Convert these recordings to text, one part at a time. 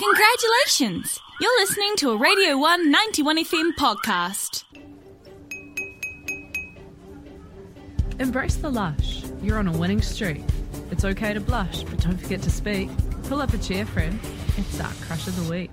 Congratulations! You're listening to a Radio 1 91 FM podcast. Embrace the lush. You're on a winning streak. It's okay to blush, but don't forget to speak. Pull up a chair, friend. It's our crush of the week.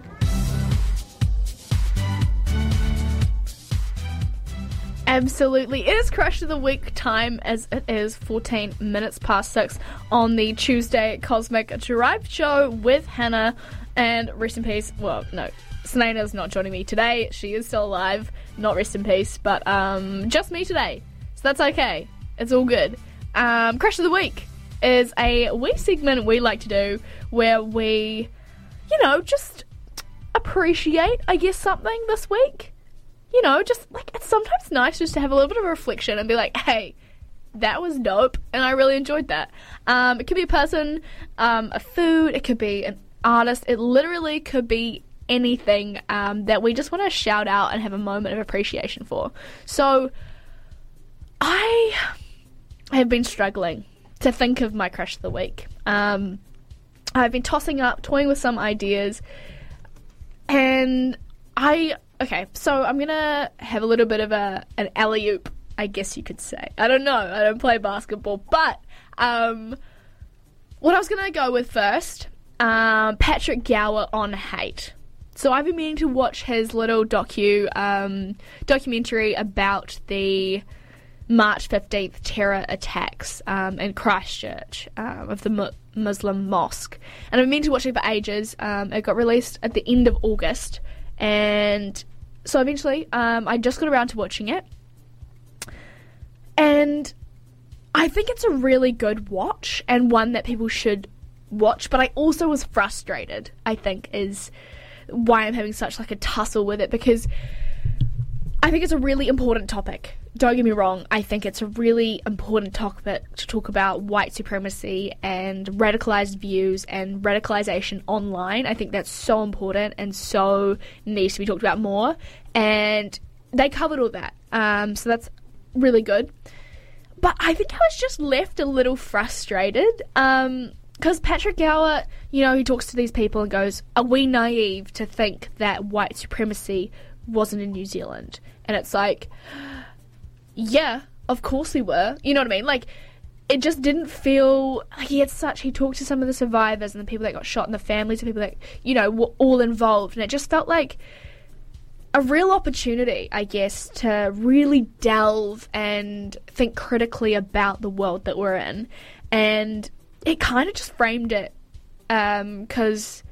Absolutely. It is Crush of the Week time as it is 14 minutes past 6 on the Tuesday Cosmic Drive show with Hannah. And rest in peace. Well, no, Selena's not joining me today. She is still alive. Not rest in peace, but um, just me today. So that's okay. It's all good. Um, Crush of the Week is a wee segment we like to do where we, you know, just appreciate, I guess, something this week you know, just like it's sometimes nice just to have a little bit of reflection and be like, hey, that was dope, and I really enjoyed that. Um, it could be a person, um, a food, it could be an artist, it literally could be anything um, that we just want to shout out and have a moment of appreciation for. So, I have been struggling to think of my crush of the week. Um, I've been tossing up, toying with some ideas, and I okay, so I'm gonna have a little bit of a an alley oop, I guess you could say. I don't know. I don't play basketball, but um, what I was gonna go with first, um, Patrick Gower on hate. So I've been meaning to watch his little docu um, documentary about the March 15th terror attacks um, in Christchurch um, of the mu- Muslim mosque, and I've been meaning to watch it for ages. Um, it got released at the end of August, and so eventually um, I just got around to watching it. And I think it's a really good watch and one that people should watch, but I also was frustrated, I think, is why I'm having such like a tussle with it because I think it's a really important topic. Don't get me wrong, I think it's a really important topic to talk about white supremacy and radicalized views and radicalization online. I think that's so important and so needs to be talked about more. And they covered all that. Um, so that's really good. But I think I was just left a little frustrated. Um, because Patrick Gower, you know, he talks to these people and goes, Are we naive to think that white supremacy wasn't in New Zealand? And it's like, yeah, of course we were. You know what I mean? Like, it just didn't feel like he had such. He talked to some of the survivors and the people that got shot and the families of people that, you know, were all involved. And it just felt like a real opportunity, I guess, to really delve and think critically about the world that we're in. And it kind of just framed it because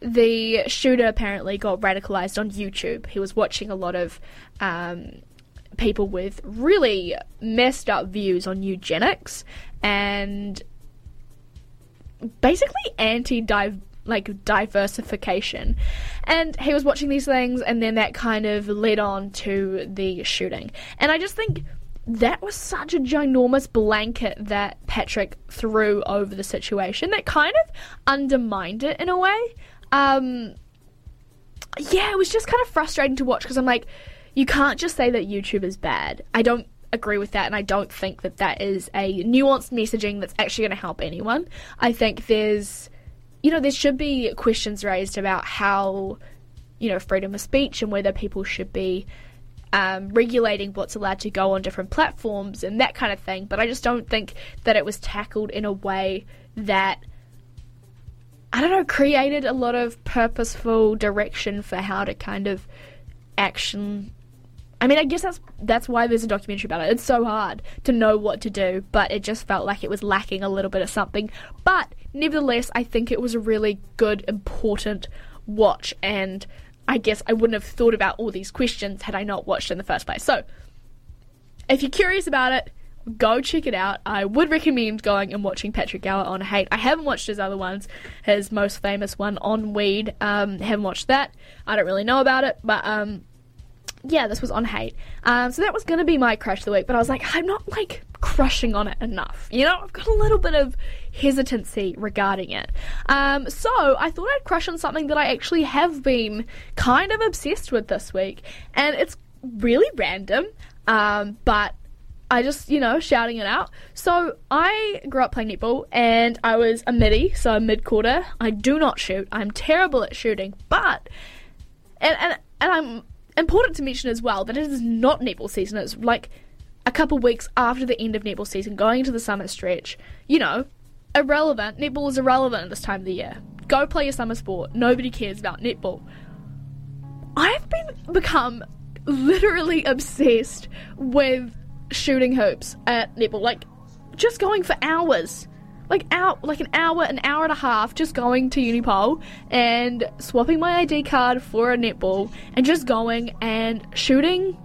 um, the shooter apparently got radicalized on YouTube. He was watching a lot of um, people with really messed up views on eugenics and basically anti like diversification. And he was watching these things and then that kind of led on to the shooting. And I just think that was such a ginormous blanket that Patrick threw over the situation that kind of undermined it in a way. Um, yeah, it was just kind of frustrating to watch because I'm like, you can't just say that YouTube is bad. I don't agree with that, and I don't think that that is a nuanced messaging that's actually going to help anyone. I think there's, you know, there should be questions raised about how, you know, freedom of speech and whether people should be um, regulating what's allowed to go on different platforms and that kind of thing. But I just don't think that it was tackled in a way that I don't know created a lot of purposeful direction for how to kind of action. I mean, I guess that's that's why there's a documentary about it. It's so hard to know what to do, but it just felt like it was lacking a little bit of something. But nevertheless, I think it was a really good, important watch and I guess I wouldn't have thought about all these questions had I not watched in the first place. So, if you're curious about it, go check it out. I would recommend going and watching Patrick Gower on Hate. I haven't watched his other ones, his most famous one on Weed. Um, haven't watched that. I don't really know about it, but um, yeah, this was on Hate. Um, so that was going to be my crush of the week, but I was like, I'm not like crushing on it enough. You know, I've got a little bit of hesitancy regarding it. Um, so I thought I'd crush on something that I actually have been kind of obsessed with this week, and it's really random, um, but I just, you know, shouting it out. So I grew up playing netball and I was a midi, so a mid quarter. I do not shoot. I'm terrible at shooting, but and and and I'm important to mention as well that it is not netball season. It's like a couple weeks after the end of netball season, going into the summer stretch. You know, irrelevant. Netball is irrelevant at this time of the year. Go play your summer sport. Nobody cares about netball. I've been become literally obsessed with shooting hoops at netball. Like just going for hours. Like out like an hour, an hour and a half, just going to Unipol and swapping my ID card for a netball and just going and shooting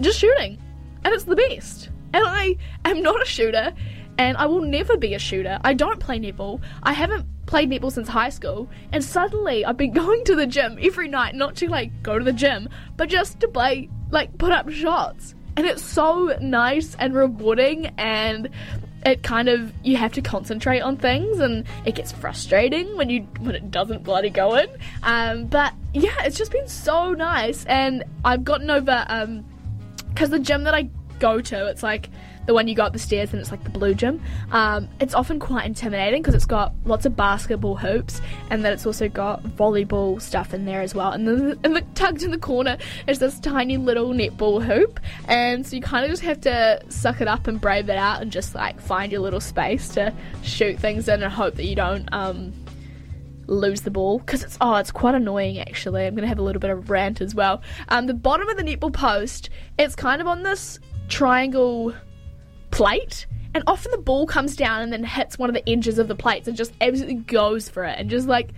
just shooting. And it's the best. And I am not a shooter and I will never be a shooter. I don't play netball. I haven't played netball since high school, and suddenly I've been going to the gym every night, not to like go to the gym, but just to play, like put up shots. And it's so nice and rewarding, and it kind of you have to concentrate on things, and it gets frustrating when you when it doesn't bloody go in. Um, but yeah, it's just been so nice, and I've gotten over um because the gym that I go to, it's like the one you go up the stairs and it's like the blue gym. Um, it's often quite intimidating because it's got lots of basketball hoops and then it's also got volleyball stuff in there as well. And then and the, tucked in the corner is this tiny little netball hoop, and so you kind of just have to suck it up and brave it out and just like find your little space to shoot things in and hope that you don't. Um, lose the ball because it's oh it's quite annoying actually i'm gonna have a little bit of rant as well um the bottom of the netball post it's kind of on this triangle plate and often the ball comes down and then hits one of the edges of the plates and just absolutely goes for it and just like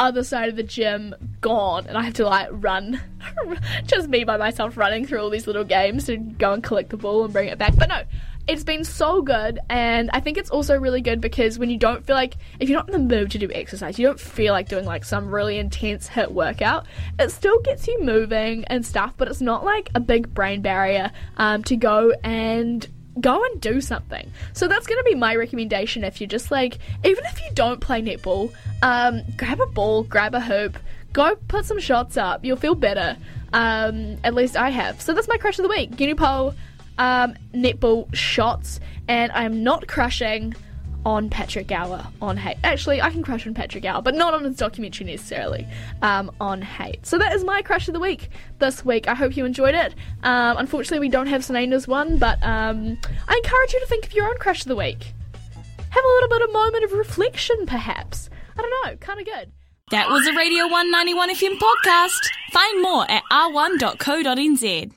other side of the gym gone and I have to like run just me by myself running through all these little games to go and collect the ball and bring it back. But no, it's been so good and I think it's also really good because when you don't feel like if you're not in the mood to do exercise, you don't feel like doing like some really intense hit workout, it still gets you moving and stuff, but it's not like a big brain barrier um, to go and go and do something. So that's going to be my recommendation if you're just like, even if you don't play netball, um, grab a ball, grab a hoop, go put some shots up. You'll feel better. Um, at least I have. So that's my crush of the week. Unipol um, netball shots, and I'm not crushing on Patrick Gower on hate. Actually, I can crush on Patrick Gower, but not on his documentary necessarily um, on hate. So that is my crush of the week this week. I hope you enjoyed it. Um, unfortunately, we don't have Selena's one, but um, I encourage you to think of your own crush of the week. Have a little bit of moment of reflection, perhaps. I don't know, kind of good. That was a Radio 191 FM podcast. Find more at r1.co.nz.